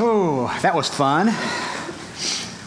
Oh, that was fun.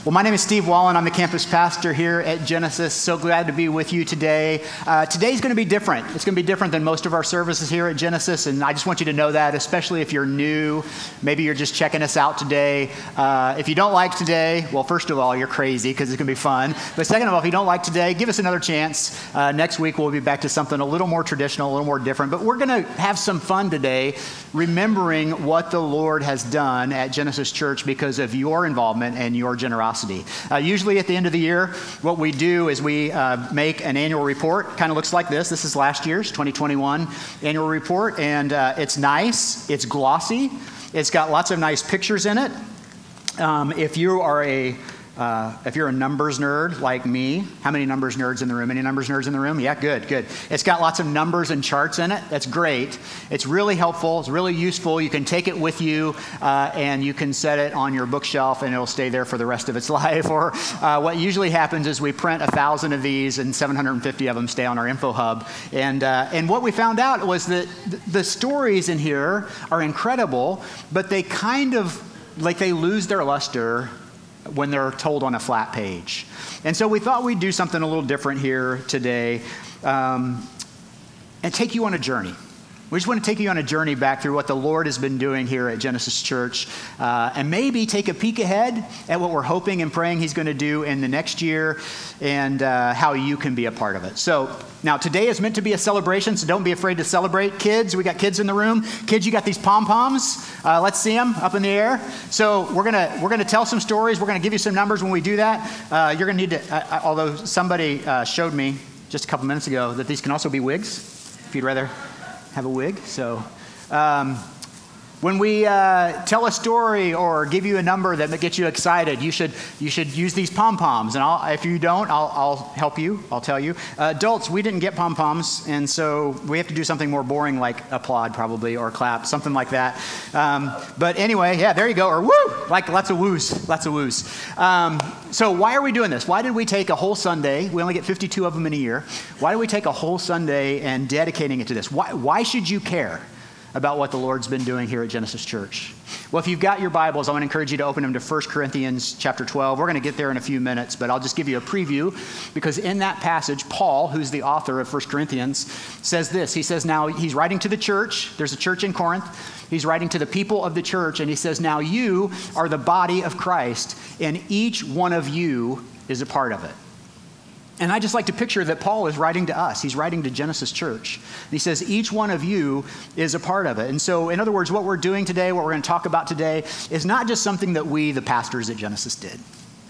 Well, my name is Steve Wallen. I'm the campus pastor here at Genesis. So glad to be with you today. Uh, today's going to be different. It's going to be different than most of our services here at Genesis, and I just want you to know that, especially if you're new. Maybe you're just checking us out today. Uh, if you don't like today, well, first of all, you're crazy because it's going to be fun. But second of all, if you don't like today, give us another chance. Uh, next week, we'll be back to something a little more traditional, a little more different. But we're going to have some fun today, remembering what the Lord has done at Genesis Church because of your involvement and your generosity generosity. Uh, usually at the end of the year, what we do is we uh, make an annual report. Kind of looks like this. This is last year's 2021 annual report, and uh, it's nice, it's glossy, it's got lots of nice pictures in it. Um, if you are a uh, if you're a numbers nerd like me, how many numbers nerds in the room? Any numbers nerds in the room? Yeah, good, good. It's got lots of numbers and charts in it. That's great. It's really helpful. It's really useful. You can take it with you uh, and you can set it on your bookshelf and it'll stay there for the rest of its life. Or uh, what usually happens is we print a thousand of these and 750 of them stay on our info hub. And, uh, and what we found out was that the stories in here are incredible, but they kind of like they lose their luster when they're told on a flat page. And so we thought we'd do something a little different here today um, and take you on a journey. We just want to take you on a journey back through what the Lord has been doing here at Genesis Church uh, and maybe take a peek ahead at what we're hoping and praying He's going to do in the next year and uh, how you can be a part of it. So, now today is meant to be a celebration, so don't be afraid to celebrate. Kids, we got kids in the room. Kids, you got these pom poms. Uh, let's see them up in the air. So, we're going to we're gonna tell some stories. We're going to give you some numbers when we do that. Uh, you're going to need to, uh, uh, although somebody showed me just a couple minutes ago that these can also be wigs, if you'd rather have a wig. So, um, when we uh, tell a story or give you a number that gets you excited, you should, you should use these pom poms. And I'll, if you don't, I'll, I'll, help you. I'll tell you. Uh, adults, we didn't get pom poms, and so we have to do something more boring like applaud, probably, or clap, something like that. Um, but anyway, yeah, there you go. Or woo! Like lots of woos, lots of woos. Um, so, why are we doing this? Why did we take a whole Sunday? We only get 52 of them in a year. Why do we take a whole Sunday and dedicating it to this? Why, why should you care? About what the Lord's been doing here at Genesis Church. Well, if you've got your Bibles, I want to encourage you to open them to 1 Corinthians chapter 12. We're going to get there in a few minutes, but I'll just give you a preview because in that passage, Paul, who's the author of 1 Corinthians, says this. He says, Now he's writing to the church. There's a church in Corinth. He's writing to the people of the church, and he says, Now you are the body of Christ, and each one of you is a part of it. And I just like to picture that Paul is writing to us. He's writing to Genesis Church. And he says, each one of you is a part of it. And so, in other words, what we're doing today, what we're going to talk about today, is not just something that we, the pastors at Genesis, did.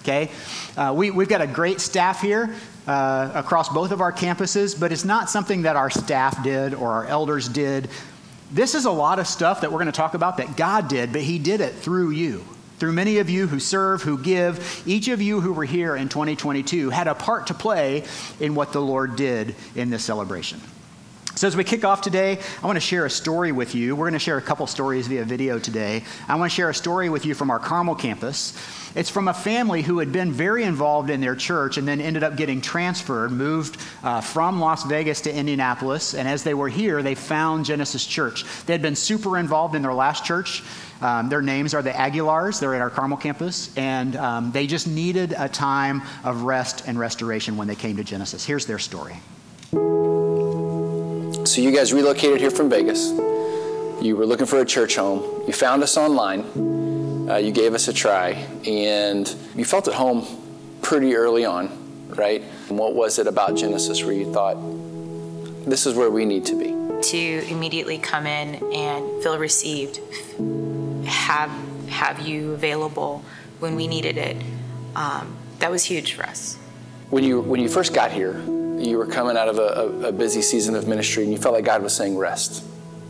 Okay? Uh, we, we've got a great staff here uh, across both of our campuses, but it's not something that our staff did or our elders did. This is a lot of stuff that we're going to talk about that God did, but He did it through you through many of you who serve, who give, each of you who were here in 2022 had a part to play in what the Lord did in this celebration. So, as we kick off today, I want to share a story with you. We're going to share a couple stories via video today. I want to share a story with you from our Carmel campus. It's from a family who had been very involved in their church and then ended up getting transferred, moved uh, from Las Vegas to Indianapolis. And as they were here, they found Genesis Church. They had been super involved in their last church. Um, their names are the Aguilars. They're at our Carmel campus. And um, they just needed a time of rest and restoration when they came to Genesis. Here's their story. So, you guys relocated here from Vegas. You were looking for a church home. You found us online. Uh, you gave us a try. And you felt at home pretty early on, right? And what was it about Genesis where you thought, this is where we need to be? To immediately come in and feel received, have have you available when we needed it. Um, that was huge for us. When you when you first got here, you were coming out of a, a, busy season of ministry, and you felt like God was saying, "Rest.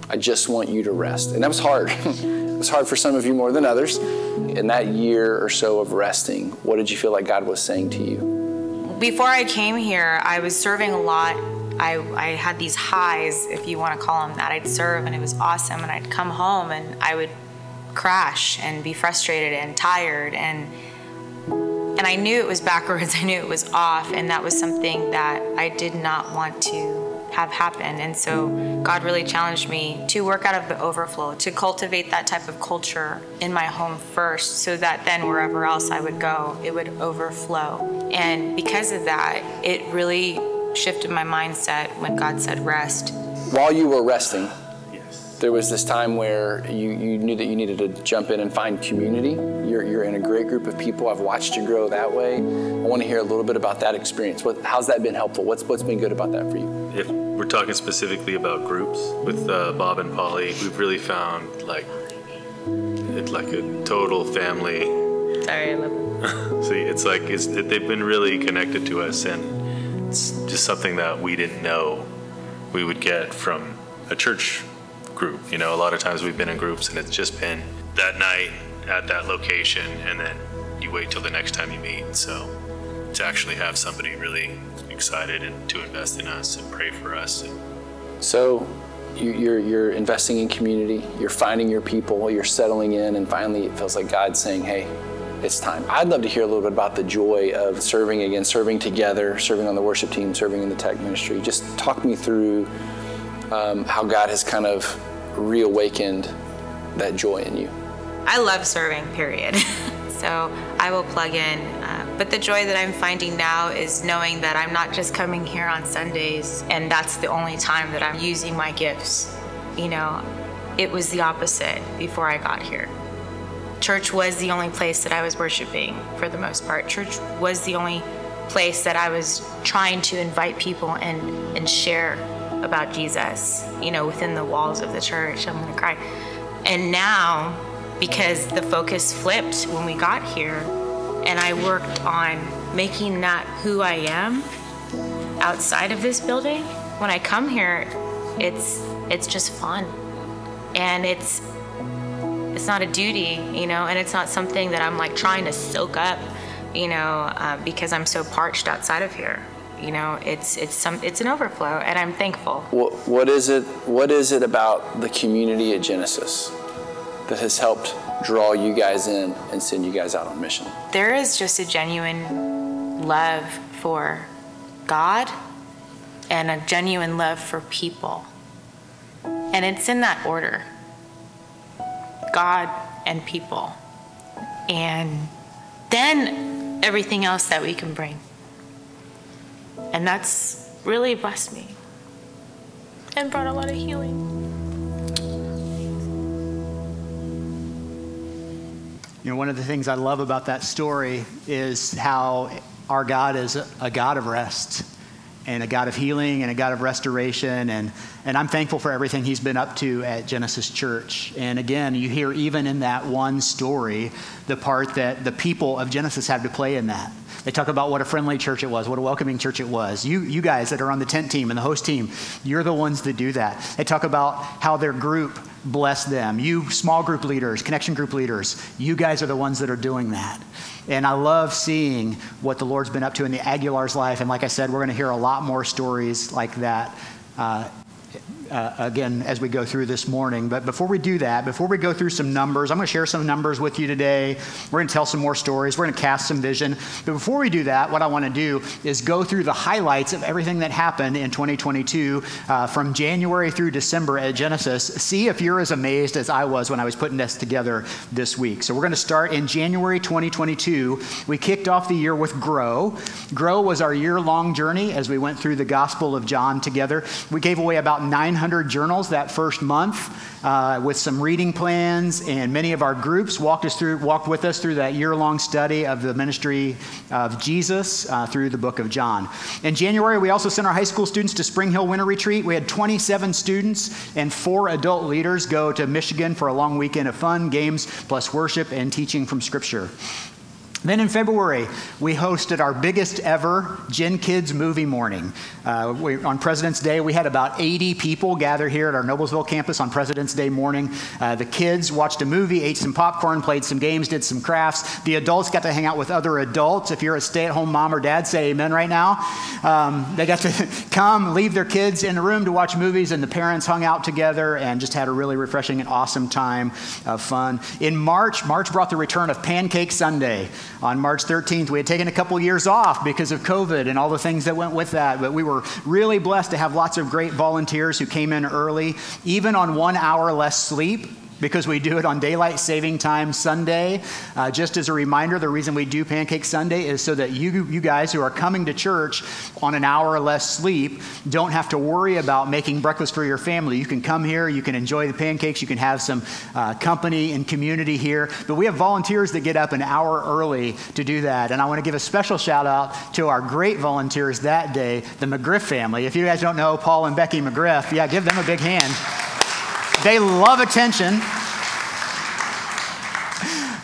I just want you to rest," and that was hard. it was hard for some of you more than others. In that year or so of resting, what did you feel like God was saying to you? Before I came here, I was serving a lot I, I, had these highs, if you want to call them that. I'd serve and it was awesome, and I'd come home and I would crash and be frustrated and tired and and I knew it was backwards. I knew it was off and that was something that I did not want to have happen. And so God really challenged me to work out of the overflow, to cultivate that type of culture in my home first, so that then wherever else I would go, it would overflow. And because of that, it really shifted my mindset when God said rest. While you were resting, there was this time where you, you knew that you needed to jump in and find community. You're, you're in a great group of people. I've watched you grow that way. I want to hear a little bit about that experience. What, how's that been helpful? What's, what's been good about that for you? If we're talking specifically about groups with uh, Bob and Polly, we've really found like it's like a total family. Sorry, I love it. See, it's like it's, it, they've been really connected to us, and it's just something that we didn't know we would get from a church group. You know, a lot of times we've been in groups and it's just been that night at that location, and then you wait till the next time you meet. So to actually have somebody really excited and to invest in us and pray for us. And So you, you're, you're investing in community, you're finding your people, you're settling in, and finally it feels like God's saying, hey, it's time. I'd love to hear a little bit about the joy of serving again, serving together, serving on the worship team, serving in the tech ministry. Just talk me through um, how God has kind of reawakened that joy in you. I love serving, period. so I will plug in. Uh, but the joy that I'm finding now is knowing that I'm not just coming here on Sundays and that's the only time that I'm using my gifts. You know, it was the opposite before I got here. Church was the only place that I was worshiping for the most part. Church was the only place that I was trying to invite people and, and share about Jesus, you know, within the walls of the church. I'm gonna cry. And now, because the focus flipped when we got here, and I worked on making that who I am outside of this building, when I come here, it's it's just fun. And it's it's not a duty, you know, and it's not something that I'm like trying to soak up, you know, uh, because I'm so parched outside of here. You know, it's it's some it's an overflow, and I'm thankful. What, what is it? What is it about the community at Genesis that has helped draw you guys in and send you guys out on mission? There is just a genuine love for God and a genuine love for people, and it's in that order. God and people, and then everything else that we can bring. And that's really blessed me and brought a lot of healing. You know, one of the things I love about that story is how our God is a, a God of rest and a God of healing and a God of restoration. And, and I'm thankful for everything he's been up to at Genesis Church. And again, you hear even in that one story the part that the people of Genesis have to play in that. They talk about what a friendly church it was, what a welcoming church it was. You, you guys that are on the tent team and the host team, you're the ones that do that. They talk about how their group blessed them. You small group leaders, connection group leaders, you guys are the ones that are doing that. And I love seeing what the Lord's been up to in the Aguilar's life. And like I said, we're going to hear a lot more stories like that uh, uh, again as we go through this morning. But before we do that, before we go through some numbers, I'm going to share some numbers with you today. We're going to tell some more stories. We're going to cast some vision. But before we do that, what I want to do is go through the highlights of everything that happened in 2022 uh, from January through December at Genesis. See if you're as amazed as I was when I was putting this together this week. So we're going to start in January 2022. We kicked off the year with Grow. Grow was our year long journey as we went through the Gospel of John together. We gave away about 900 journals that first month uh, with some reading plans, and many of our groups walked us through, walked with us through that year-long study of the ministry of Jesus uh, through the book of John. In January, we also sent our high school students to Spring Hill Winter Retreat. We had 27 students and four adult leaders go to Michigan for a long weekend of fun, games, plus worship and teaching from Scripture. Then in February, we hosted our biggest ever Gen Kids movie morning. Uh, we, on President's Day, we had about 80 people gather here at our Noblesville campus on President's Day morning. Uh, the kids watched a movie, ate some popcorn, played some games, did some crafts. The adults got to hang out with other adults. If you're a stay at home mom or dad, say amen right now. Um, they got to come, leave their kids in the room to watch movies, and the parents hung out together and just had a really refreshing and awesome time of fun. In March, March brought the return of Pancake Sunday. On March 13th, we had taken a couple years off because of COVID and all the things that went with that, but we were really blessed to have lots of great volunteers who came in early, even on one hour less sleep because we do it on daylight saving time Sunday. Uh, just as a reminder, the reason we do Pancake Sunday is so that you, you guys who are coming to church on an hour or less sleep don't have to worry about making breakfast for your family. You can come here, you can enjoy the pancakes, you can have some uh, company and community here. But we have volunteers that get up an hour early to do that. And I want to give a special shout out to our great volunteers that day, the McGriff family. If you guys don't know Paul and Becky McGriff, yeah, give them a big hand. They love attention.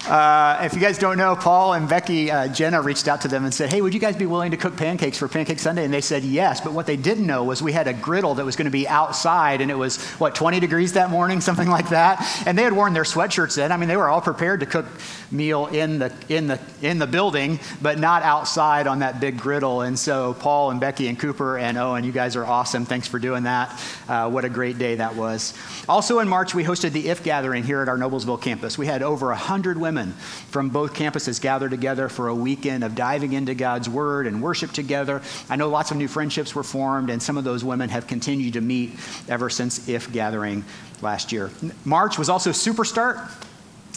Uh, if you guys don't know, Paul and Becky, uh, Jenna reached out to them and said, Hey, would you guys be willing to cook pancakes for Pancake Sunday? And they said yes. But what they didn't know was we had a griddle that was going to be outside, and it was, what, 20 degrees that morning, something like that. And they had worn their sweatshirts in. I mean, they were all prepared to cook meal in the, in the, in the building, but not outside on that big griddle. And so, Paul and Becky and Cooper and Owen, you guys are awesome. Thanks for doing that. Uh, what a great day that was. Also in March, we hosted the IF gathering here at our Noblesville campus. We had over 100 women women from both campuses gathered together for a weekend of diving into God's Word and worship together. I know lots of new friendships were formed, and some of those women have continued to meet ever since IF gathering last year. March was also Super Start.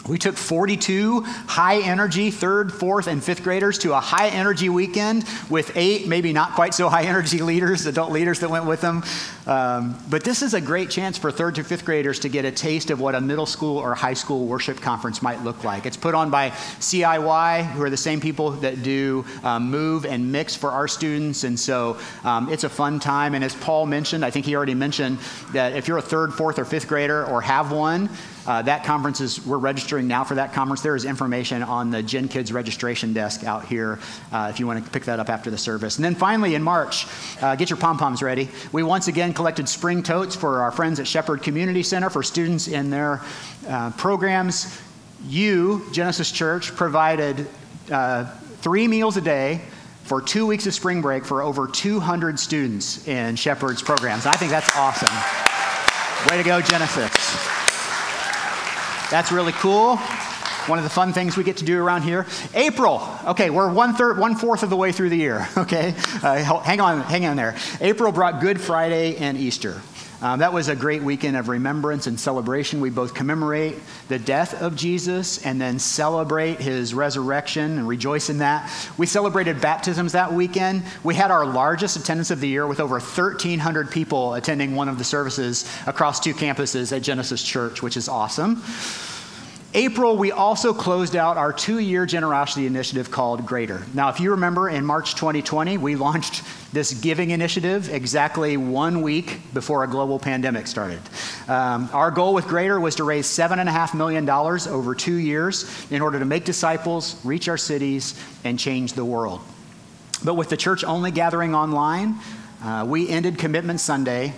We took 42 high energy third, fourth, and fifth graders to a high energy weekend with eight, maybe not quite so high energy leaders, adult leaders that went with them. Um, but this is a great chance for third to fifth graders to get a taste of what a middle school or high school worship conference might look like. It's put on by CIY, who are the same people that do um, Move and Mix for our students. And so um, it's a fun time. And as Paul mentioned, I think he already mentioned that if you're a third, fourth, or fifth grader or have one, uh, that conference is, we're registering now for that conference. There is information on the Gen Kids registration desk out here uh, if you want to pick that up after the service. And then finally in March, uh, get your pom poms ready. We once again collected spring totes for our friends at Shepherd Community Center for students in their uh, programs. You, Genesis Church, provided uh, three meals a day for two weeks of spring break for over 200 students in Shepherd's programs. I think that's awesome. Way to go, Genesis. That's really cool. One of the fun things we get to do around here. April. Okay, we're one third, one fourth of the way through the year. Okay, uh, hang on, hang on there. April brought Good Friday and Easter. Um, that was a great weekend of remembrance and celebration. We both commemorate the death of Jesus and then celebrate his resurrection and rejoice in that. We celebrated baptisms that weekend. We had our largest attendance of the year with over 1,300 people attending one of the services across two campuses at Genesis Church, which is awesome. April, we also closed out our two year generosity initiative called Greater. Now, if you remember, in March 2020, we launched this giving initiative exactly one week before a global pandemic started. Um, our goal with Greater was to raise $7.5 million over two years in order to make disciples, reach our cities, and change the world. But with the church only gathering online, uh, we ended Commitment Sunday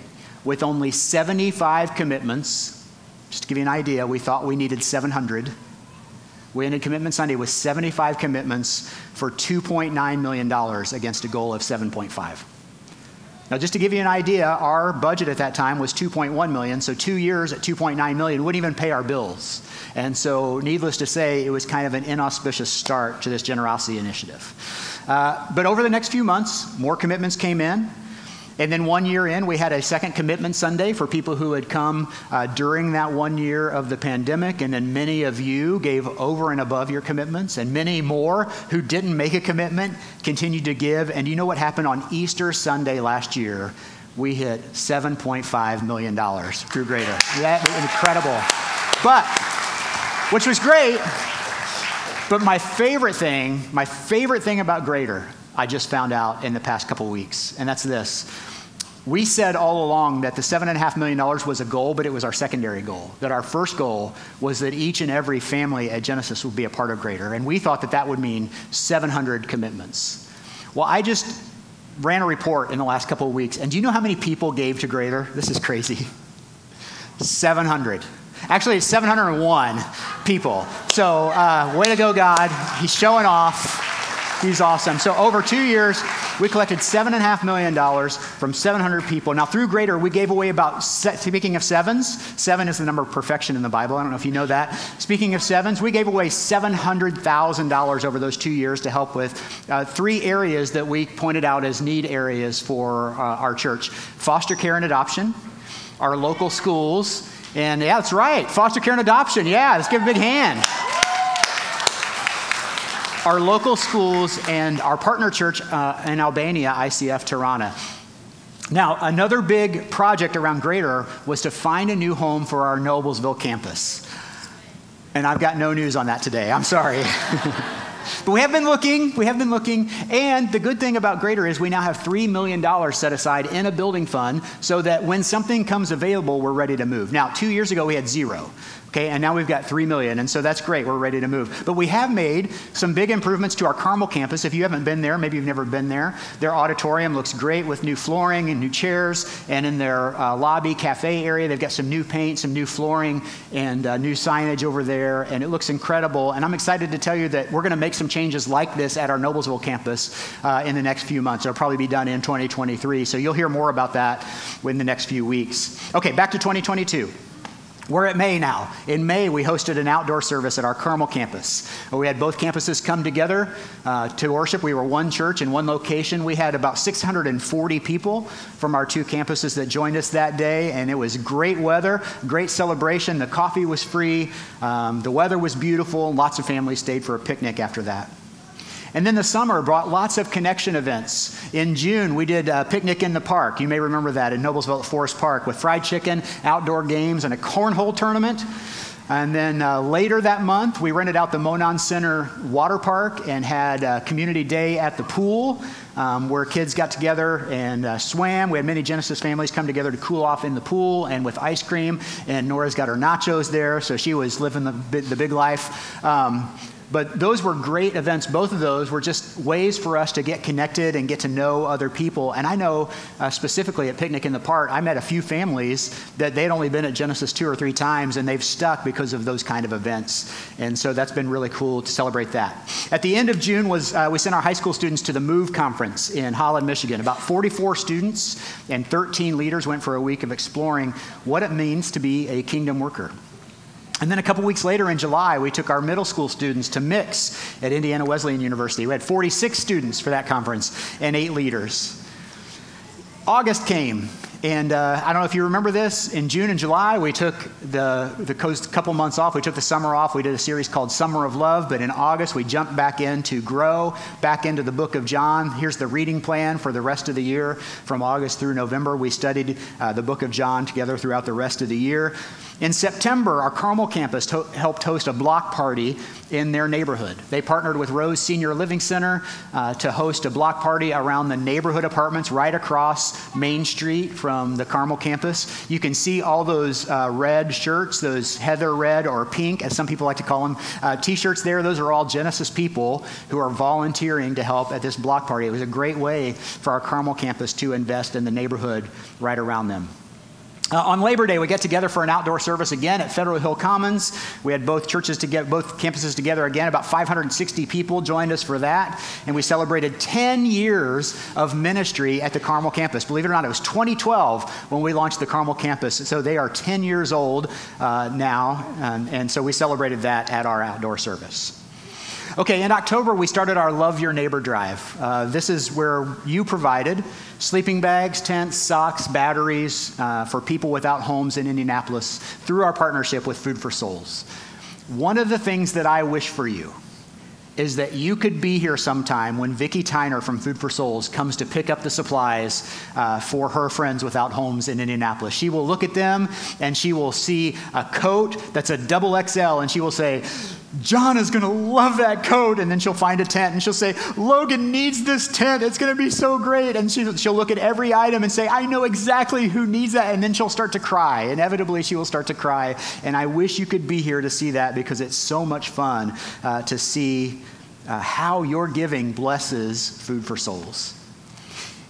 with only 75 commitments just to give you an idea, we thought we needed 700. We ended Commitment Sunday with 75 commitments for $2.9 million against a goal of 7.5. Now, just to give you an idea, our budget at that time was 2.1 million, so two years at 2.9 million wouldn't even pay our bills. And so, needless to say, it was kind of an inauspicious start to this generosity initiative. Uh, but over the next few months, more commitments came in. And then one year in, we had a second commitment Sunday for people who had come uh, during that one year of the pandemic. And then many of you gave over and above your commitments. And many more who didn't make a commitment continued to give. And you know what happened on Easter Sunday last year? We hit $7.5 million through Greater. That was incredible. But, which was great, but my favorite thing, my favorite thing about Greater, I just found out in the past couple weeks, and that's this we said all along that the $7.5 million was a goal, but it was our secondary goal. That our first goal was that each and every family at Genesis would be a part of Greater. And we thought that that would mean 700 commitments. Well, I just ran a report in the last couple of weeks, and do you know how many people gave to Greater? This is crazy 700. Actually, it's 701 people. So, uh, way to go, God. He's showing off. He's awesome. So, over two years, We collected $7.5 million from 700 people. Now, through Greater, we gave away about, speaking of sevens, seven is the number of perfection in the Bible. I don't know if you know that. Speaking of sevens, we gave away $700,000 over those two years to help with uh, three areas that we pointed out as need areas for uh, our church foster care and adoption, our local schools, and yeah, that's right, foster care and adoption. Yeah, let's give a big hand our local schools and our partner church uh, in Albania, ICF Tirana. Now, another big project around Greater was to find a new home for our Noblesville campus. And I've got no news on that today. I'm sorry. but we have been looking, we have been looking, and the good thing about Greater is we now have $3 million set aside in a building fund so that when something comes available, we're ready to move. Now, two years ago, we had zero. Okay, and now we've got 3 million, and so that's great. We're ready to move. But we have made some big improvements to our Carmel campus. If you haven't been there, maybe you've never been there, their auditorium looks great with new flooring and new chairs. And in their uh, lobby cafe area, they've got some new paint, some new flooring, and uh, new signage over there, and it looks incredible. And I'm excited to tell you that we're going to make some changes like this at our Noblesville campus uh, in the next few months. It'll probably be done in 2023, so you'll hear more about that in the next few weeks. Okay, back to 2022. We're at May now. In May, we hosted an outdoor service at our Carmel campus. We had both campuses come together uh, to worship. We were one church in one location. We had about 640 people from our two campuses that joined us that day, and it was great weather, great celebration. The coffee was free, um, the weather was beautiful, and lots of families stayed for a picnic after that. And then the summer brought lots of connection events. In June, we did a picnic in the park. You may remember that in Noblesville Forest Park with fried chicken, outdoor games, and a cornhole tournament. And then uh, later that month, we rented out the Monon Center water park and had a community day at the pool um, where kids got together and uh, swam. We had many Genesis families come together to cool off in the pool and with ice cream. And Nora's got her nachos there, so she was living the, the big life. Um, but those were great events. Both of those were just ways for us to get connected and get to know other people. And I know uh, specifically at Picnic in the Park, I met a few families that they'd only been at Genesis two or three times and they've stuck because of those kind of events. And so that's been really cool to celebrate that. At the end of June was uh, we sent our high school students to the Move conference in Holland, Michigan. About 44 students and 13 leaders went for a week of exploring what it means to be a kingdom worker. And then a couple weeks later in July, we took our middle school students to Mix at Indiana Wesleyan University. We had 46 students for that conference and eight leaders. August came, and uh, I don't know if you remember this. In June and July, we took the, the couple months off. We took the summer off. We did a series called Summer of Love. But in August, we jumped back in to grow, back into the book of John. Here's the reading plan for the rest of the year. From August through November, we studied uh, the book of John together throughout the rest of the year. In September, our Carmel campus to- helped host a block party in their neighborhood. They partnered with Rose Senior Living Center uh, to host a block party around the neighborhood apartments right across Main Street from the Carmel campus. You can see all those uh, red shirts, those heather red or pink, as some people like to call them, uh, t shirts there. Those are all Genesis people who are volunteering to help at this block party. It was a great way for our Carmel campus to invest in the neighborhood right around them. Uh, on Labor Day, we get together for an outdoor service again at Federal Hill Commons. We had both churches together, both campuses together again. About 560 people joined us for that, and we celebrated 10 years of ministry at the Carmel campus. Believe it or not, it was 2012 when we launched the Carmel campus. So they are 10 years old uh, now, and, and so we celebrated that at our outdoor service. Okay, in October, we started our Love Your Neighbor drive. Uh, this is where you provided sleeping bags, tents, socks, batteries uh, for people without homes in Indianapolis through our partnership with Food for Souls. One of the things that I wish for you is that you could be here sometime when Vicki Tyner from Food for Souls comes to pick up the supplies uh, for her friends without homes in Indianapolis. She will look at them and she will see a coat that's a double XL and she will say, John is going to love that coat. And then she'll find a tent and she'll say, Logan needs this tent. It's going to be so great. And she, she'll look at every item and say, I know exactly who needs that. And then she'll start to cry. Inevitably, she will start to cry. And I wish you could be here to see that because it's so much fun uh, to see uh, how your giving blesses Food for Souls.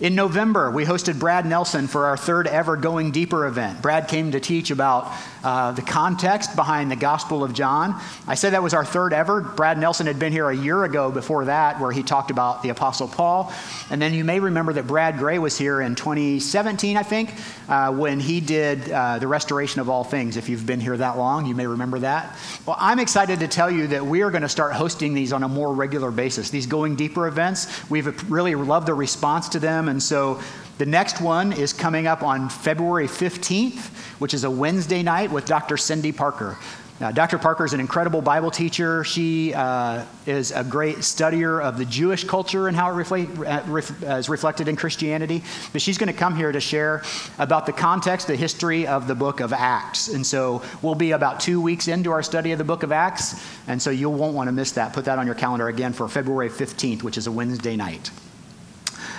In November, we hosted Brad Nelson for our third ever Going Deeper event. Brad came to teach about uh, the context behind the Gospel of John. I said that was our third ever. Brad Nelson had been here a year ago before that, where he talked about the Apostle Paul. And then you may remember that Brad Gray was here in 2017, I think, uh, when he did uh, the restoration of all things. If you've been here that long, you may remember that. Well, I'm excited to tell you that we are going to start hosting these on a more regular basis. These Going Deeper events, we've really loved the response to them. And so the next one is coming up on February 15th, which is a Wednesday night with Dr. Cindy Parker. Now, Dr. Parker is an incredible Bible teacher. She uh, is a great studier of the Jewish culture and how it uh, ref, uh, is reflected in Christianity. But she's going to come here to share about the context, the history of the book of Acts. And so we'll be about two weeks into our study of the book of Acts. And so you won't want to miss that. Put that on your calendar again for February 15th, which is a Wednesday night.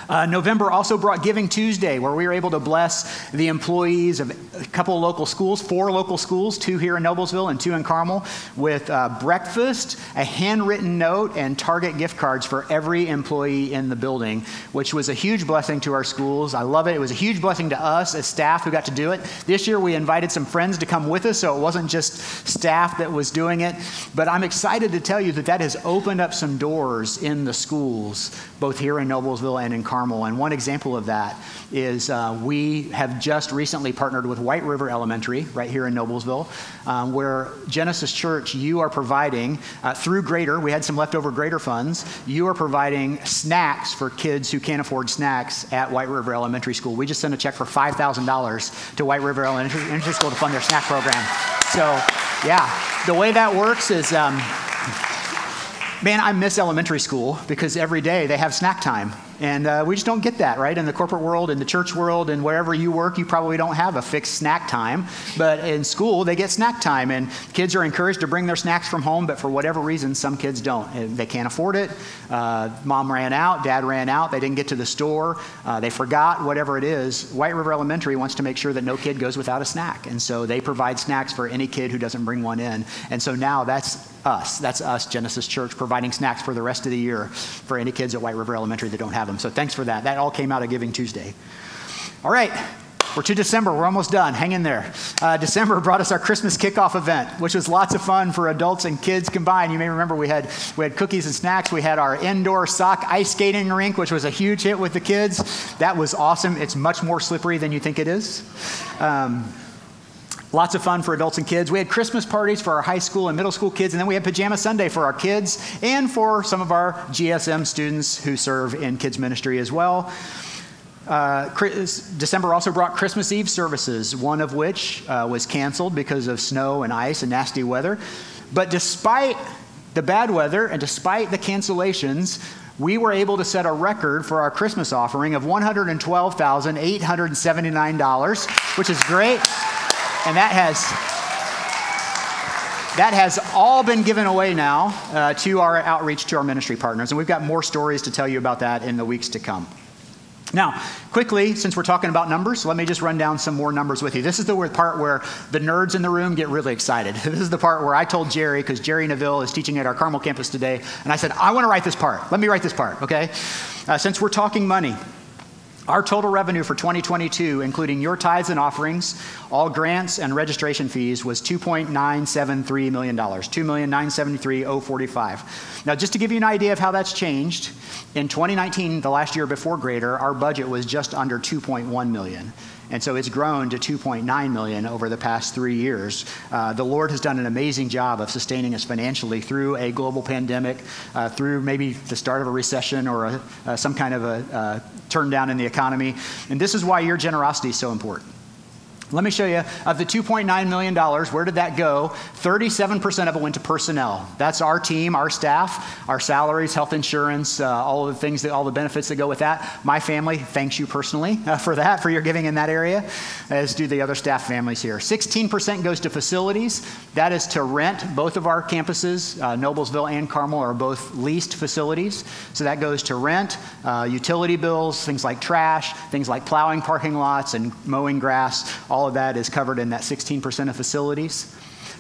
Uh, November also brought Giving Tuesday, where we were able to bless the employees of a couple local schools, four local schools, two here in Noblesville and two in Carmel, with uh, breakfast, a handwritten note, and Target gift cards for every employee in the building, which was a huge blessing to our schools. I love it. It was a huge blessing to us as staff who got to do it. This year we invited some friends to come with us, so it wasn't just staff that was doing it. But I'm excited to tell you that that has opened up some doors in the schools, both here in Noblesville and in Carmel. Carmel. And one example of that is uh, we have just recently partnered with White River Elementary right here in Noblesville, um, where Genesis Church, you are providing uh, through Greater, we had some leftover Greater funds, you are providing snacks for kids who can't afford snacks at White River Elementary School. We just sent a check for $5,000 to White River Elementary School to fund their snack program. So, yeah, the way that works is. Um, man, I miss elementary school because every day they have snack time. And uh, we just don't get that, right? In the corporate world, in the church world, and wherever you work, you probably don't have a fixed snack time. But in school, they get snack time, and kids are encouraged to bring their snacks from home, but for whatever reason, some kids don't. They can't afford it. Uh, mom ran out, dad ran out, they didn't get to the store, uh, they forgot, whatever it is. White River Elementary wants to make sure that no kid goes without a snack. And so they provide snacks for any kid who doesn't bring one in. And so now that's us. That's us, Genesis Church, providing snacks for the rest of the year for any kids at White River Elementary that don't have So thanks for that. That all came out of Giving Tuesday. All right. We're to December. We're almost done. Hang in there. Uh, December brought us our Christmas kickoff event, which was lots of fun for adults and kids combined. You may remember we had we had cookies and snacks. We had our indoor sock ice skating rink, which was a huge hit with the kids. That was awesome. It's much more slippery than you think it is. Um, Lots of fun for adults and kids. We had Christmas parties for our high school and middle school kids, and then we had Pajama Sunday for our kids and for some of our GSM students who serve in kids ministry as well. Uh, December also brought Christmas Eve services, one of which uh, was canceled because of snow and ice and nasty weather. But despite the bad weather and despite the cancellations, we were able to set a record for our Christmas offering of $112,879, which is great. And that has that has all been given away now uh, to our outreach to our ministry partners. And we've got more stories to tell you about that in the weeks to come. Now, quickly, since we're talking about numbers, let me just run down some more numbers with you. This is the part where the nerds in the room get really excited. This is the part where I told Jerry, because Jerry Neville is teaching at our Carmel campus today, and I said, I want to write this part. Let me write this part, okay? Uh, since we're talking money, our total revenue for 2022, including your tithes and offerings, all grants and registration fees, was $2.973 million. $2,973,045. Now, just to give you an idea of how that's changed, in 2019, the last year before Greater, our budget was just under 2.1 million. And so it's grown to 2.9 million over the past three years. Uh, the Lord has done an amazing job of sustaining us financially through a global pandemic, uh, through maybe the start of a recession or a, uh, some kind of a uh, turn down in the economy. And this is why your generosity is so important. Let me show you of the $2.9 million, where did that go? 37% of it went to personnel. That's our team, our staff, our salaries, health insurance, uh, all of the things, that, all the benefits that go with that. My family thanks you personally uh, for that, for your giving in that area, as do the other staff families here. 16% goes to facilities. That is to rent. Both of our campuses, uh, Noblesville and Carmel, are both leased facilities. So that goes to rent, uh, utility bills, things like trash, things like plowing parking lots and mowing grass. All all of that is covered in that 16% of facilities.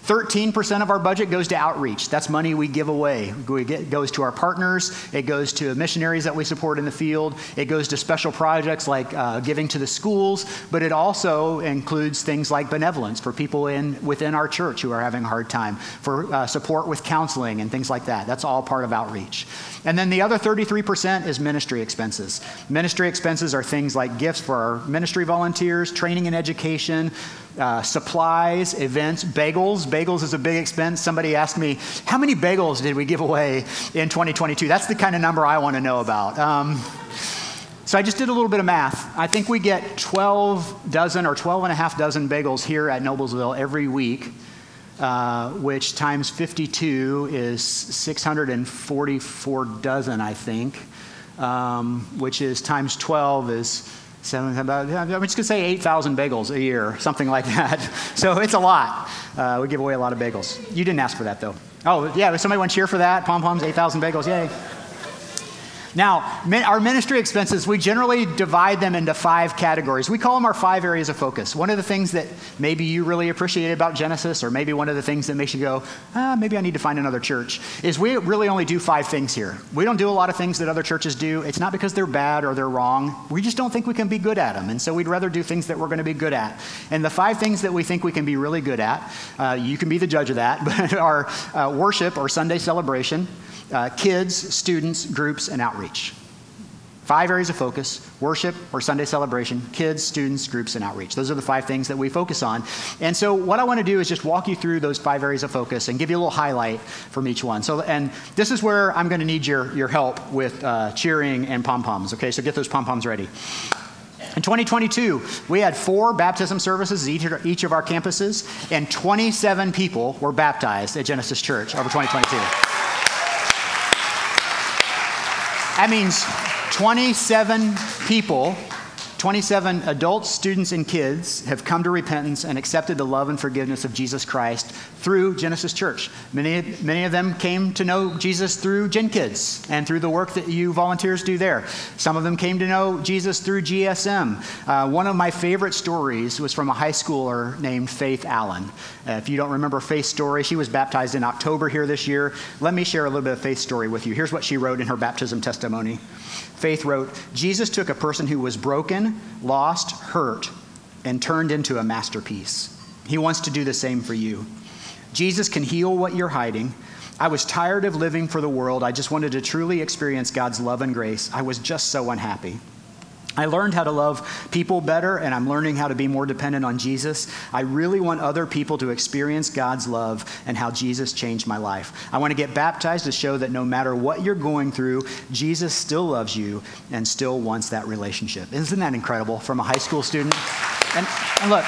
13% of our budget goes to outreach. That's money we give away. It goes to our partners, it goes to missionaries that we support in the field, it goes to special projects like uh, giving to the schools, but it also includes things like benevolence for people in, within our church who are having a hard time, for uh, support with counseling and things like that. That's all part of outreach. And then the other 33% is ministry expenses. Ministry expenses are things like gifts for our ministry volunteers, training and education, uh, supplies, events, bagels. Bagels is a big expense. Somebody asked me, how many bagels did we give away in 2022? That's the kind of number I want to know about. Um, so I just did a little bit of math. I think we get 12 dozen or 12 and a half dozen bagels here at Noblesville every week, uh, which times 52 is 644 dozen, I think, um, which is times 12 is Seven, about, I'm just going to say 8,000 bagels a year, something like that. So it's a lot. Uh, we give away a lot of bagels. You didn't ask for that, though. Oh, yeah, somebody want to cheer for that? Pom poms, 8,000 bagels, yay. Now, our ministry expenses, we generally divide them into five categories. We call them our five areas of focus. One of the things that maybe you really appreciate about Genesis, or maybe one of the things that makes you go, ah, maybe I need to find another church, is we really only do five things here. We don't do a lot of things that other churches do. It's not because they're bad or they're wrong. We just don't think we can be good at them. And so we'd rather do things that we're going to be good at. And the five things that we think we can be really good at, uh, you can be the judge of that, but are uh, worship or Sunday celebration uh, kids, students, groups, and outreach. Five areas of focus worship or Sunday celebration, kids, students, groups, and outreach. Those are the five things that we focus on. And so, what I want to do is just walk you through those five areas of focus and give you a little highlight from each one. So, and this is where I'm going to need your, your help with uh, cheering and pom poms. Okay, so get those pom poms ready. In 2022, we had four baptism services each, each of our campuses, and 27 people were baptized at Genesis Church over 2022. That means 27 people 27 adults, students, and kids have come to repentance and accepted the love and forgiveness of Jesus Christ through Genesis Church. Many, many of them came to know Jesus through Gen Kids and through the work that you volunteers do there. Some of them came to know Jesus through GSM. Uh, one of my favorite stories was from a high schooler named Faith Allen. Uh, if you don't remember Faith's story, she was baptized in October here this year. Let me share a little bit of Faith's story with you. Here's what she wrote in her baptism testimony. Faith wrote Jesus took a person who was broken, lost, hurt, and turned into a masterpiece. He wants to do the same for you. Jesus can heal what you're hiding. I was tired of living for the world. I just wanted to truly experience God's love and grace. I was just so unhappy. I learned how to love people better, and I'm learning how to be more dependent on Jesus. I really want other people to experience God's love and how Jesus changed my life. I want to get baptized to show that no matter what you're going through, Jesus still loves you and still wants that relationship. Isn't that incredible from a high school student? And, and look,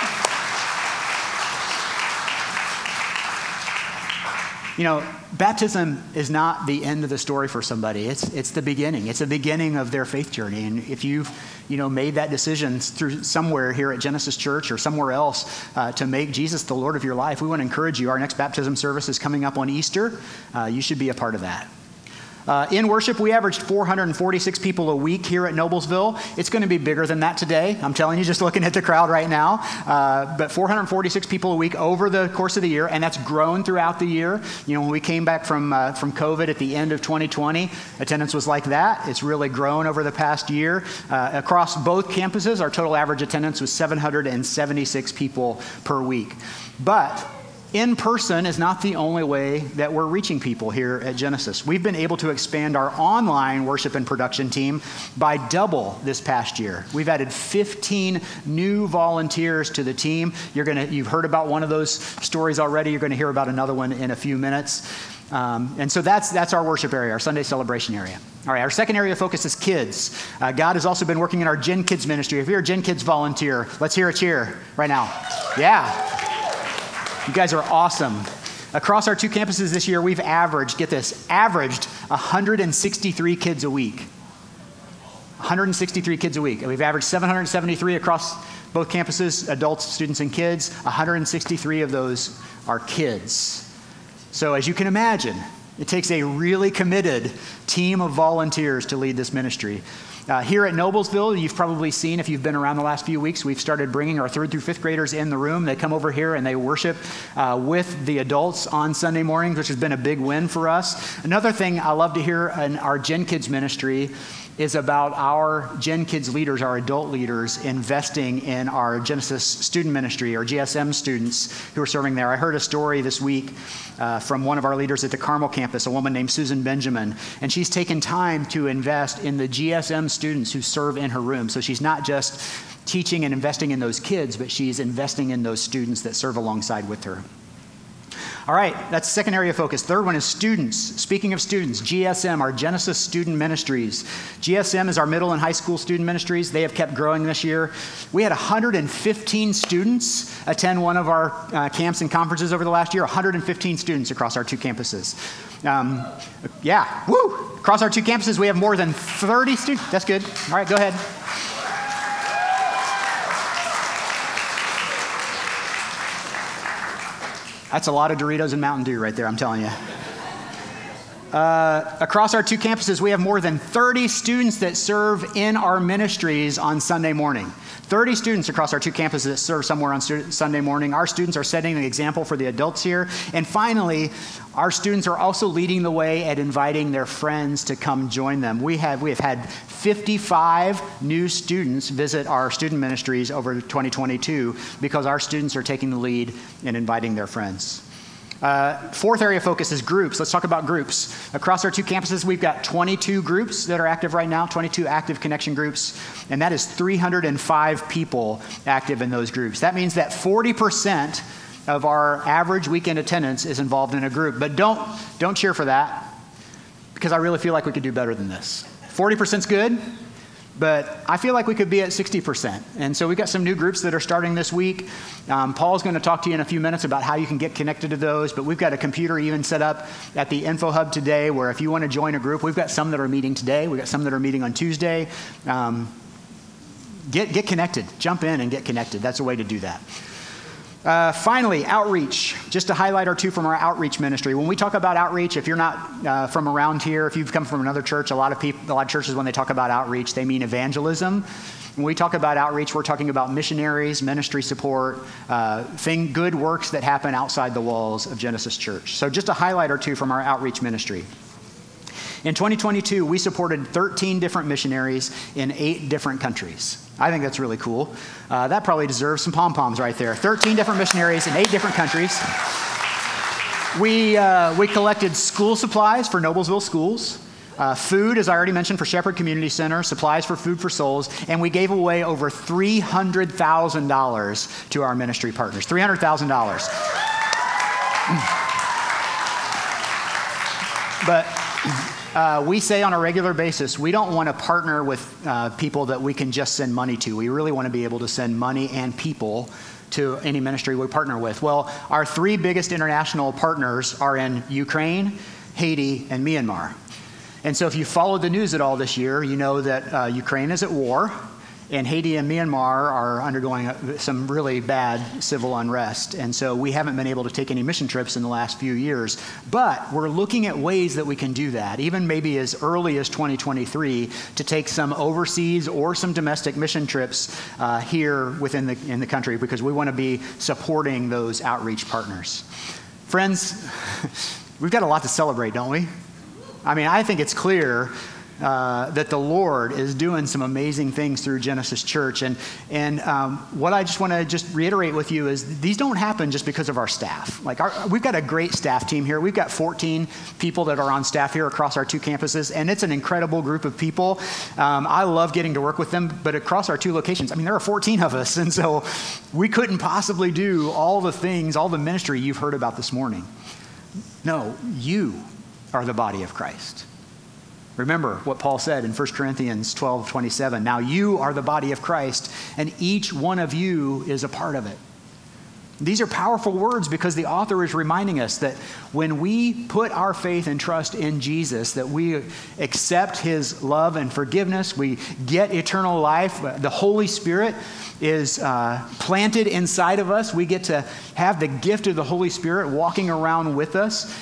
you know, baptism is not the end of the story for somebody. It's, it's the beginning. It's the beginning of their faith journey. And if you've, you know, made that decision through somewhere here at Genesis Church or somewhere else uh, to make Jesus the Lord of your life, we want to encourage you. Our next baptism service is coming up on Easter. Uh, you should be a part of that. Uh, in worship, we averaged 446 people a week here at Noblesville. It's going to be bigger than that today. I'm telling you, just looking at the crowd right now. Uh, but 446 people a week over the course of the year, and that's grown throughout the year. You know, when we came back from, uh, from COVID at the end of 2020, attendance was like that. It's really grown over the past year. Uh, across both campuses, our total average attendance was 776 people per week. But in person is not the only way that we're reaching people here at Genesis. We've been able to expand our online worship and production team by double this past year. We've added 15 new volunteers to the team. You're gonna, you've heard about one of those stories already. You're going to hear about another one in a few minutes. Um, and so that's, that's our worship area, our Sunday celebration area. All right, our second area of focus is kids. Uh, God has also been working in our Gen Kids ministry. If you're a Gen Kids volunteer, let's hear a cheer right now. Yeah. You guys are awesome. Across our two campuses this year, we've averaged, get this, averaged 163 kids a week. 163 kids a week. And we've averaged 773 across both campuses, adults, students, and kids. 163 of those are kids. So, as you can imagine, it takes a really committed team of volunteers to lead this ministry. Uh, here at Noblesville, you've probably seen if you've been around the last few weeks, we've started bringing our third through fifth graders in the room. They come over here and they worship uh, with the adults on Sunday mornings, which has been a big win for us. Another thing I love to hear in our Gen Kids ministry is about our Gen Kids leaders, our adult leaders, investing in our Genesis student ministry, or GSM students who are serving there. I heard a story this week uh, from one of our leaders at the Carmel campus, a woman named Susan Benjamin, and she's taken time to invest in the GSM students who serve in her room. So she's not just teaching and investing in those kids, but she's investing in those students that serve alongside with her. All right, that's second area of focus. Third one is students. Speaking of students, GSM, our Genesis Student Ministries. GSM is our middle and high school student ministries. They have kept growing this year. We had 115 students attend one of our uh, camps and conferences over the last year. 115 students across our two campuses. Um, yeah, woo! Across our two campuses, we have more than 30 students. That's good. All right, go ahead. That's a lot of Doritos and Mountain Dew right there, I'm telling you. Uh, across our two campuses, we have more than 30 students that serve in our ministries on Sunday morning. 30 students across our two campuses that serve somewhere on Sunday morning. Our students are setting an example for the adults here. And finally, our students are also leading the way at inviting their friends to come join them. We have, we have had 55 new students visit our student ministries over 2022 because our students are taking the lead in inviting their friends. Uh, fourth area of focus is groups. Let's talk about groups. Across our two campuses, we've got 22 groups that are active right now, 22 active connection groups, and that is 305 people active in those groups. That means that 40% of our average weekend attendance is involved in a group. But don't, don't cheer for that because I really feel like we could do better than this. 40% is good, but I feel like we could be at 60%. And so we've got some new groups that are starting this week. Um, Paul's going to talk to you in a few minutes about how you can get connected to those, but we've got a computer even set up at the Info Hub today where if you want to join a group, we've got some that are meeting today, we've got some that are meeting on Tuesday. Um, get, get connected, jump in and get connected. That's a way to do that. Uh, finally, outreach. Just to highlight our two from our outreach ministry. When we talk about outreach, if you're not uh, from around here, if you've come from another church, a lot of people, a lot of churches, when they talk about outreach, they mean evangelism. When we talk about outreach, we're talking about missionaries, ministry support, uh, thing, good works that happen outside the walls of Genesis Church. So, just to highlight our two from our outreach ministry. In 2022, we supported 13 different missionaries in eight different countries. I think that's really cool. Uh, that probably deserves some pom poms right there. 13 different missionaries in eight different countries. We, uh, we collected school supplies for Noblesville schools. Uh, food, as I already mentioned, for Shepherd Community Center, supplies for Food for Souls, and we gave away over $300,000 to our ministry partners. $300,000. but uh, we say on a regular basis, we don't want to partner with uh, people that we can just send money to. We really want to be able to send money and people to any ministry we partner with. Well, our three biggest international partners are in Ukraine, Haiti, and Myanmar. And so, if you followed the news at all this year, you know that uh, Ukraine is at war and Haiti and Myanmar are undergoing some really bad civil unrest. And so we haven't been able to take any mission trips in the last few years. But we're looking at ways that we can do that, even maybe as early as 2023, to take some overseas or some domestic mission trips uh, here within the, in the country because we want to be supporting those outreach partners. Friends, we've got a lot to celebrate, don't we? I mean, I think it's clear uh, that the Lord is doing some amazing things through Genesis Church. And, and um, what I just want to just reiterate with you is these don't happen just because of our staff. Like our, we've got a great staff team here. We've got 14 people that are on staff here across our two campuses, and it's an incredible group of people. Um, I love getting to work with them, but across our two locations, I mean, there are 14 of us, and so we couldn't possibly do all the things, all the ministry you've heard about this morning. No, you are the body of Christ. Remember what Paul said in 1 Corinthians 12 27. Now you are the body of Christ, and each one of you is a part of it. These are powerful words because the author is reminding us that when we put our faith and trust in Jesus, that we accept his love and forgiveness, we get eternal life. The Holy Spirit is uh, planted inside of us. We get to have the gift of the Holy Spirit walking around with us.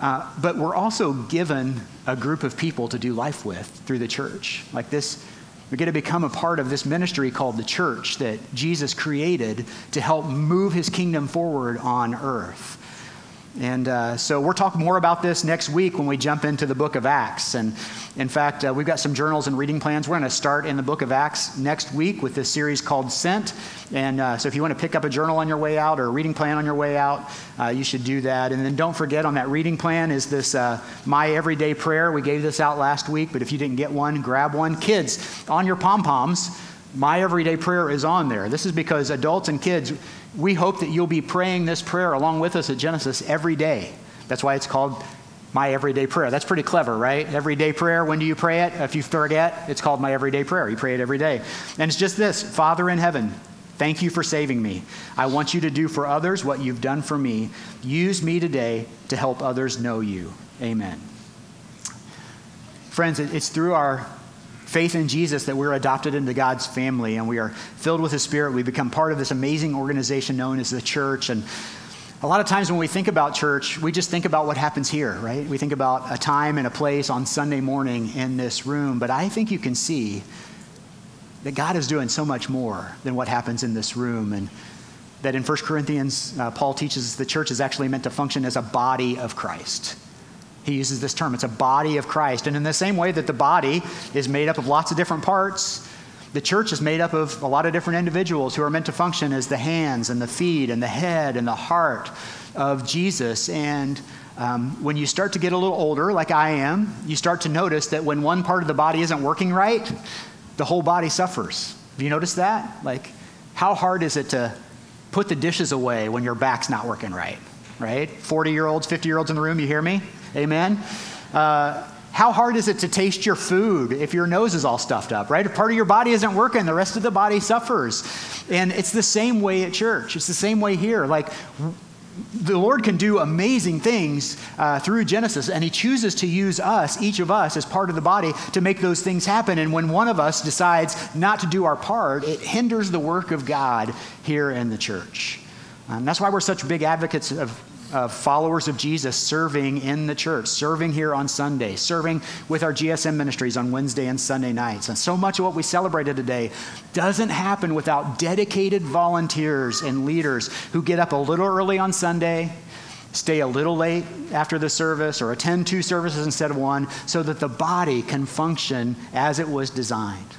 Uh, but we're also given a group of people to do life with through the church. Like this, We get to become a part of this ministry called the church that Jesus created to help move his kingdom forward on earth. And uh, so we'll talk more about this next week when we jump into the book of Acts. And in fact, uh, we've got some journals and reading plans. We're going to start in the book of Acts next week with this series called Sent. And uh, so if you want to pick up a journal on your way out or a reading plan on your way out, uh, you should do that. And then don't forget on that reading plan is this uh, My Everyday Prayer. We gave this out last week, but if you didn't get one, grab one. Kids, on your pom poms, My Everyday Prayer is on there. This is because adults and kids, we hope that you'll be praying this prayer along with us at Genesis every day. That's why it's called my everyday prayer. That's pretty clever, right? Everyday prayer. When do you pray it? If you forget, it's called my everyday prayer. You pray it every day. And it's just this Father in heaven, thank you for saving me. I want you to do for others what you've done for me. Use me today to help others know you. Amen. Friends, it's through our faith in Jesus that we're adopted into God's family and we are filled with His Spirit. We become part of this amazing organization known as the church. And a lot of times when we think about church, we just think about what happens here, right? We think about a time and a place on Sunday morning in this room. But I think you can see that God is doing so much more than what happens in this room. And that in 1 Corinthians, uh, Paul teaches the church is actually meant to function as a body of Christ. He uses this term. It's a body of Christ. And in the same way that the body is made up of lots of different parts, the church is made up of a lot of different individuals who are meant to function as the hands and the feet and the head and the heart of Jesus. And um, when you start to get a little older, like I am, you start to notice that when one part of the body isn't working right, the whole body suffers. Have you noticed that? Like, how hard is it to put the dishes away when your back's not working right? Right? 40 year olds, 50 year olds in the room, you hear me? Amen? Uh, how hard is it to taste your food if your nose is all stuffed up, right? If part of your body isn't working, the rest of the body suffers. And it's the same way at church. It's the same way here. Like, the Lord can do amazing things uh, through Genesis, and He chooses to use us, each of us, as part of the body to make those things happen. And when one of us decides not to do our part, it hinders the work of God here in the church. And that's why we're such big advocates of uh, followers of Jesus serving in the church, serving here on Sunday, serving with our GSM ministries on Wednesday and Sunday nights. And so much of what we celebrated today doesn't happen without dedicated volunteers and leaders who get up a little early on Sunday, stay a little late after the service, or attend two services instead of one so that the body can function as it was designed.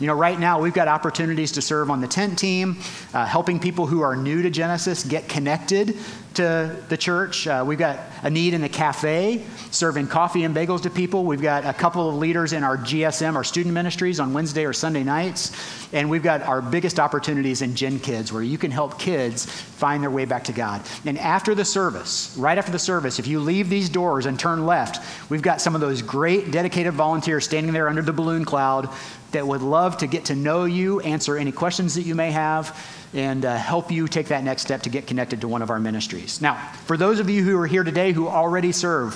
You know, right now we've got opportunities to serve on the tent team, uh, helping people who are new to Genesis get connected to the church. Uh, we've got a need in the cafe, serving coffee and bagels to people. We've got a couple of leaders in our GSM, our student ministries, on Wednesday or Sunday nights. And we've got our biggest opportunities in Gen Kids, where you can help kids find their way back to God. And after the service, right after the service, if you leave these doors and turn left, we've got some of those great dedicated volunteers standing there under the balloon cloud that would love to get to know you, answer any questions that you may have, and uh, help you take that next step to get connected to one of our ministries. Now, for those of you who are here today who already serve,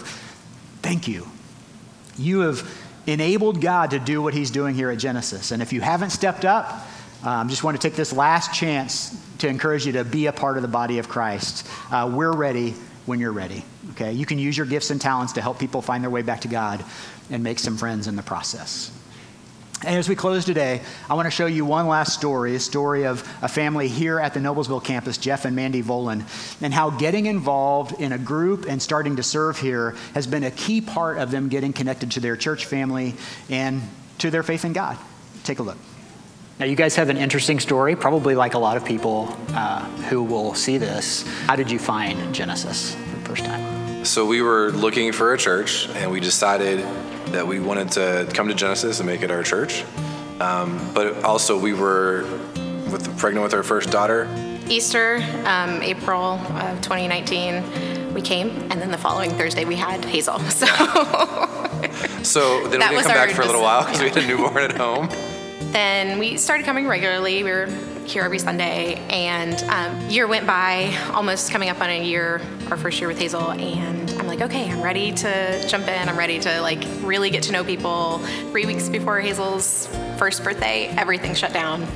thank you. You have enabled God to do what He's doing here at Genesis. And if you haven't stepped up, I um, just want to take this last chance to encourage you to be a part of the body of Christ. Uh, we're ready when you're ready. Okay? You can use your gifts and talents to help people find their way back to God and make some friends in the process. And as we close today, I want to show you one last story a story of a family here at the Noblesville campus, Jeff and Mandy Volan, and how getting involved in a group and starting to serve here has been a key part of them getting connected to their church family and to their faith in God. Take a look. Now, you guys have an interesting story, probably like a lot of people uh, who will see this. How did you find Genesis for the first time? So, we were looking for a church, and we decided that we wanted to come to Genesis and make it our church. Um, but also, we were with, pregnant with our first daughter. Easter, um, April of 2019, we came, and then the following Thursday we had Hazel. So, so then That we didn't come back for a little while because we had a newborn at home. then we started coming regularly. We were here every Sunday, and um, year went by, almost coming up on a year, our first year with Hazel, and I'm like, okay, I'm ready to jump in. I'm ready to like really get to know people. Three weeks before Hazel's first birthday, everything shut down,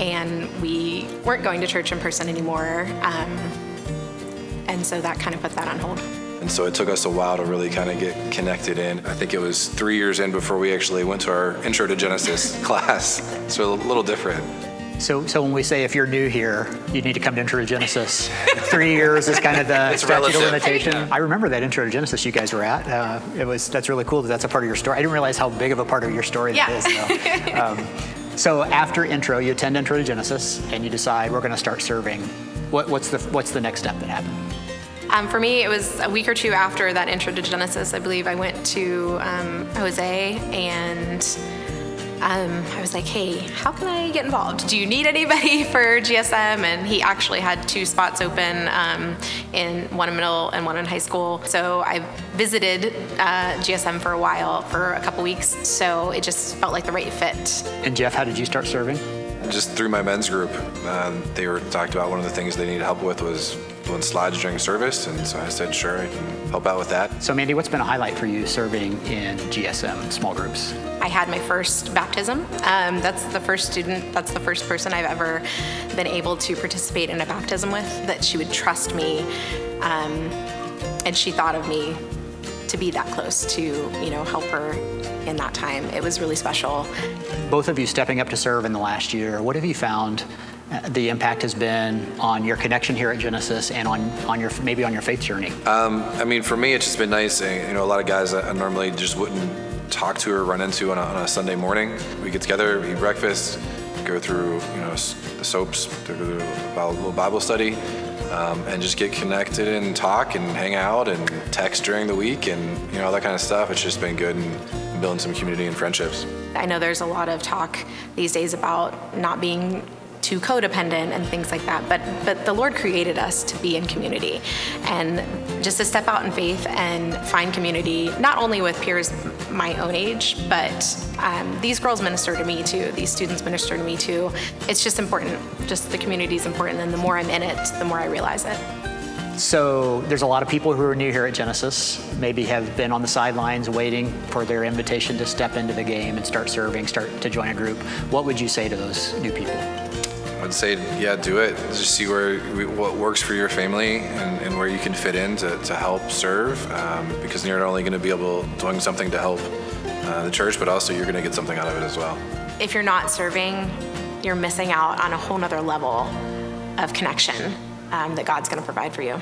and we weren't going to church in person anymore, um, and so that kind of put that on hold. And so it took us a while to really kind of get connected in. I think it was three years in before we actually went to our Intro to Genesis class. So a little different. So, so when we say if you're new here, you need to come to Intro to Genesis. Three years is kind of the It's statute of limitation. I remember that Intro to Genesis you guys were at. Uh, it was that's really cool that that's a part of your story. I didn't realize how big of a part of your story that Yeah. is. Though. Um, so after Intro, you attend Intro to Genesis, and you decide we're going to start serving. What, what's the what's the next step that happened? Um, for me, it was a week or two after that intro to Genesis. I believe I went to um, Jose and um, I was like, hey, how can I get involved? Do you need anybody for GSM? And he actually had two spots open um, in one in middle and one in high school. So I visited uh, GSM for a while, for a couple weeks. So it just felt like the right fit. And Jeff, how did you start serving? Just through my men's group, um, they were talked about one of the things they needed help with was doing slides during service. And so I said, sure, I can help out with that. So Mandy, what's been a highlight for you serving in GSM small groups? I had my first baptism. Um, that's the first student, that's the first person I've ever been able to participate in a baptism with, that she would trust me. Um, and she thought of me to be that close to, you know, help her in that time. It was really special. both of you stepping up to serve in the last year, what have you found the impact has been on your connection here at Genesis and on, on your maybe on your faith journey? I mean, for me, it's just been nice. uh, You know, a lot of guys I I normally just wouldn't talk to or run into on a, on a Sunday morning. We get together, eat breakfast, go through, you know, the soaps, go through a little Bible study, um, and just get connected and talk and hang out and text during the week and, you know, all that kind of stuff. It's just been good and building some community and friendships. I know there's a lot of talk these days about not being too codependent and things like that, but but the Lord created us to be in community, and just to step out in faith and find community, not only with peers my own age, but um, these girls minister to me too. These students minister to me too. It's just important. Just the community is important, and the more I'm in it, the more I realize it. So there's a lot of people who are new here at Genesis, maybe have been on the sidelines waiting for their invitation to step into the game and start serving, start to join a group. What would you say to those new people? I'd say, yeah, do it. Just see where what works for your family and, and where you can fit in to, to help serve, um, because you're not only going to be able doing something to help uh, the church, but also you're going to get something out of it as well. if you're not serving, you're missing out on a whole nother level of connection um, that God's going to provide for you.